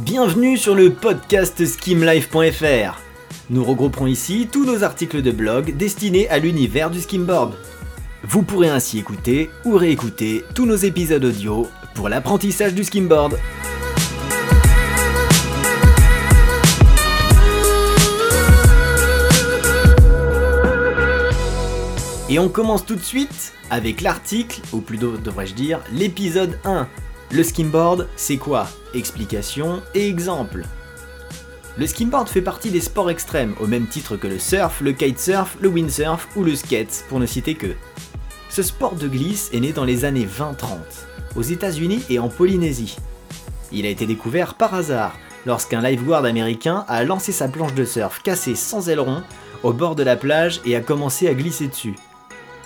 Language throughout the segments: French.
Bienvenue sur le podcast skimlife.fr. Nous regrouperons ici tous nos articles de blog destinés à l'univers du skimboard. Vous pourrez ainsi écouter ou réécouter tous nos épisodes audio pour l'apprentissage du skimboard. Et on commence tout de suite avec l'article, ou plutôt devrais-je dire l'épisode 1. Le skimboard, c'est quoi? Explication et exemple. Le skimboard fait partie des sports extrêmes, au même titre que le surf, le kitesurf, le windsurf ou le skate, pour ne citer que. Ce sport de glisse est né dans les années 20-30, aux États-Unis et en Polynésie. Il a été découvert par hasard, lorsqu'un lifeguard américain a lancé sa planche de surf cassée sans aileron au bord de la plage et a commencé à glisser dessus.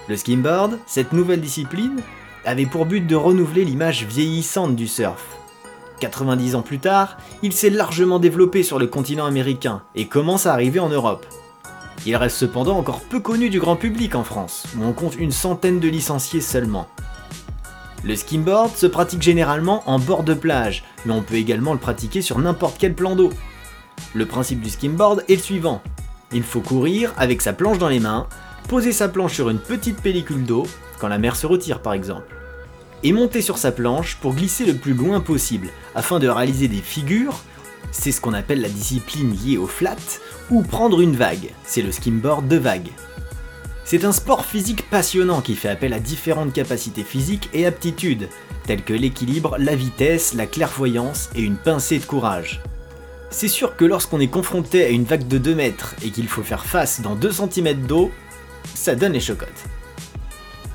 Le skimboard, cette nouvelle discipline, avait pour but de renouveler l'image vieillissante du surf. 90 ans plus tard, il s'est largement développé sur le continent américain et commence à arriver en Europe. Il reste cependant encore peu connu du grand public en France, où on compte une centaine de licenciés seulement. Le skimboard se pratique généralement en bord de plage, mais on peut également le pratiquer sur n'importe quel plan d'eau. Le principe du skimboard est le suivant. Il faut courir avec sa planche dans les mains, poser sa planche sur une petite pellicule d'eau, quand la mer se retire par exemple, et monter sur sa planche pour glisser le plus loin possible, afin de réaliser des figures, c'est ce qu'on appelle la discipline liée au flat, ou prendre une vague, c'est le skimboard de vague. C'est un sport physique passionnant qui fait appel à différentes capacités physiques et aptitudes, telles que l'équilibre, la vitesse, la clairvoyance et une pincée de courage. C'est sûr que lorsqu'on est confronté à une vague de 2 mètres et qu'il faut faire face dans 2 cm d'eau, ça donne les chocottes.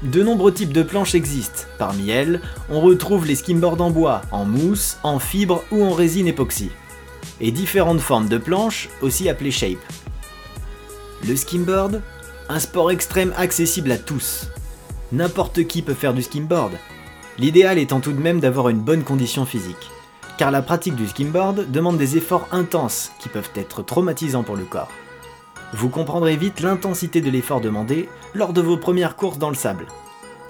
De nombreux types de planches existent. Parmi elles, on retrouve les skimboards en bois, en mousse, en fibre ou en résine époxy. Et différentes formes de planches, aussi appelées shape. Le skimboard Un sport extrême accessible à tous. N'importe qui peut faire du skimboard. L'idéal étant tout de même d'avoir une bonne condition physique. Car la pratique du skimboard demande des efforts intenses qui peuvent être traumatisants pour le corps. Vous comprendrez vite l'intensité de l'effort demandé lors de vos premières courses dans le sable.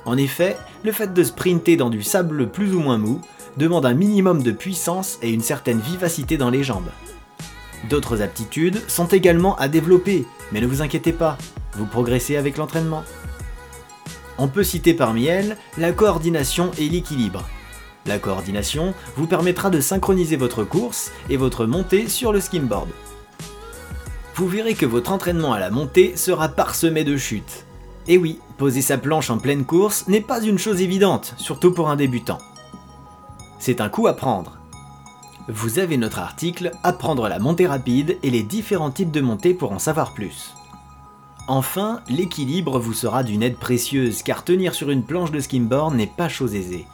En effet, le fait de sprinter dans du sable plus ou moins mou demande un minimum de puissance et une certaine vivacité dans les jambes. D'autres aptitudes sont également à développer, mais ne vous inquiétez pas, vous progressez avec l'entraînement. On peut citer parmi elles la coordination et l'équilibre. La coordination vous permettra de synchroniser votre course et votre montée sur le skimboard vous verrez que votre entraînement à la montée sera parsemé de chutes. Et oui, poser sa planche en pleine course n'est pas une chose évidente, surtout pour un débutant. C'est un coup à prendre. Vous avez notre article Apprendre la montée rapide et les différents types de montées pour en savoir plus. Enfin, l'équilibre vous sera d'une aide précieuse car tenir sur une planche de skimboard n'est pas chose aisée.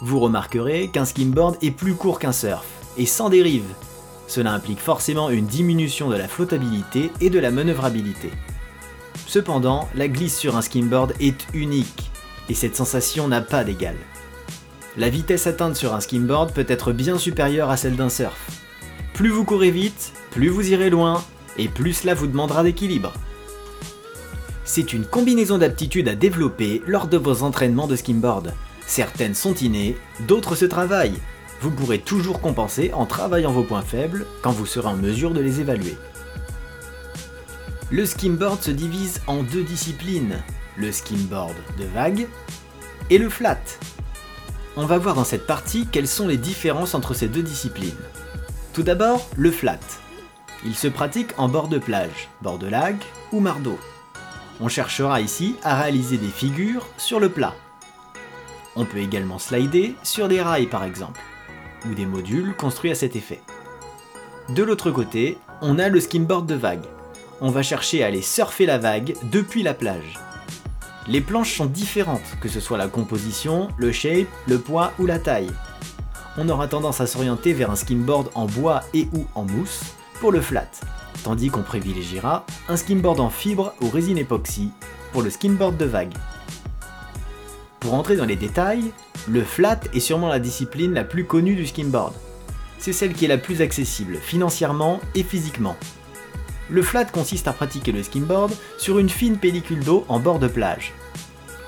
Vous remarquerez qu'un skimboard est plus court qu'un surf et sans dérive, cela implique forcément une diminution de la flottabilité et de la manœuvrabilité. Cependant, la glisse sur un skimboard est unique, et cette sensation n'a pas d'égal. La vitesse atteinte sur un skimboard peut être bien supérieure à celle d'un surf. Plus vous courez vite, plus vous irez loin, et plus cela vous demandera d'équilibre. C'est une combinaison d'aptitudes à développer lors de vos entraînements de skimboard. Certaines sont innées, d'autres se travaillent, vous pourrez toujours compenser en travaillant vos points faibles quand vous serez en mesure de les évaluer. Le skimboard se divise en deux disciplines, le skimboard de vague et le flat. On va voir dans cette partie quelles sont les différences entre ces deux disciplines. Tout d'abord, le flat. Il se pratique en bord de plage, bord de lac ou mar d'eau. On cherchera ici à réaliser des figures sur le plat. On peut également slider sur des rails par exemple ou des modules construits à cet effet. De l'autre côté, on a le skimboard de vague. On va chercher à aller surfer la vague depuis la plage. Les planches sont différentes, que ce soit la composition, le shape, le poids ou la taille. On aura tendance à s'orienter vers un skimboard en bois et ou en mousse pour le flat, tandis qu'on privilégiera un skimboard en fibre ou résine époxy pour le skimboard de vague. Pour entrer dans les détails, le flat est sûrement la discipline la plus connue du skimboard. C'est celle qui est la plus accessible financièrement et physiquement. Le flat consiste à pratiquer le skimboard sur une fine pellicule d'eau en bord de plage.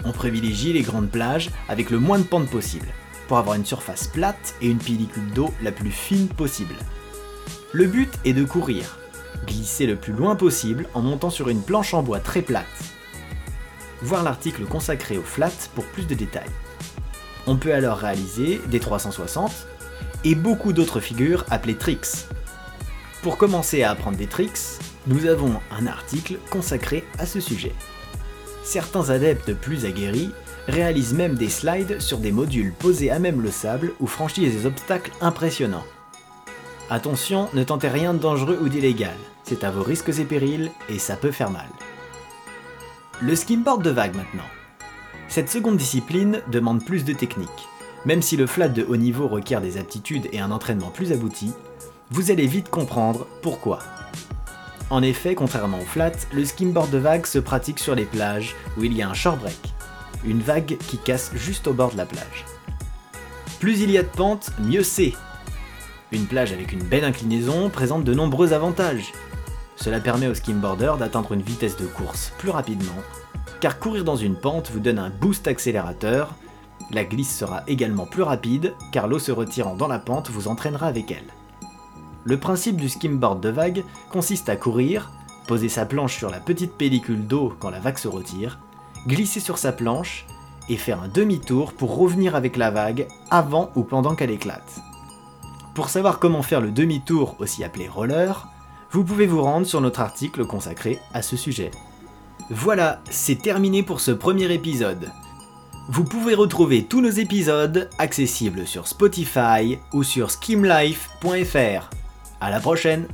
On privilégie les grandes plages avec le moins de pente possible. pour avoir une surface plate et une pellicule d'eau la plus fine possible. Le but est de courir, glisser le plus loin possible en montant sur une planche en bois très plate. Voir l'article consacré au flat pour plus de détails. On peut alors réaliser des 360 et beaucoup d'autres figures appelées tricks. Pour commencer à apprendre des tricks, nous avons un article consacré à ce sujet. Certains adeptes plus aguerris réalisent même des slides sur des modules posés à même le sable ou franchissent des obstacles impressionnants. Attention, ne tentez rien de dangereux ou d'illégal, c'est à vos risques et périls et ça peut faire mal. Le skimboard de vague maintenant. Cette seconde discipline demande plus de technique. Même si le flat de haut niveau requiert des aptitudes et un entraînement plus abouti, vous allez vite comprendre pourquoi. En effet, contrairement au flat, le skimboard de vague se pratique sur les plages où il y a un short break, une vague qui casse juste au bord de la plage. Plus il y a de pentes, mieux c'est. Une plage avec une belle inclinaison présente de nombreux avantages. Cela permet au skimboarder d'atteindre une vitesse de course plus rapidement, car courir dans une pente vous donne un boost accélérateur, la glisse sera également plus rapide, car l'eau se retirant dans la pente vous entraînera avec elle. Le principe du skimboard de vague consiste à courir, poser sa planche sur la petite pellicule d'eau quand la vague se retire, glisser sur sa planche et faire un demi-tour pour revenir avec la vague avant ou pendant qu'elle éclate. Pour savoir comment faire le demi-tour, aussi appelé roller, vous pouvez vous rendre sur notre article consacré à ce sujet. Voilà, c'est terminé pour ce premier épisode. Vous pouvez retrouver tous nos épisodes accessibles sur Spotify ou sur skimlife.fr. À la prochaine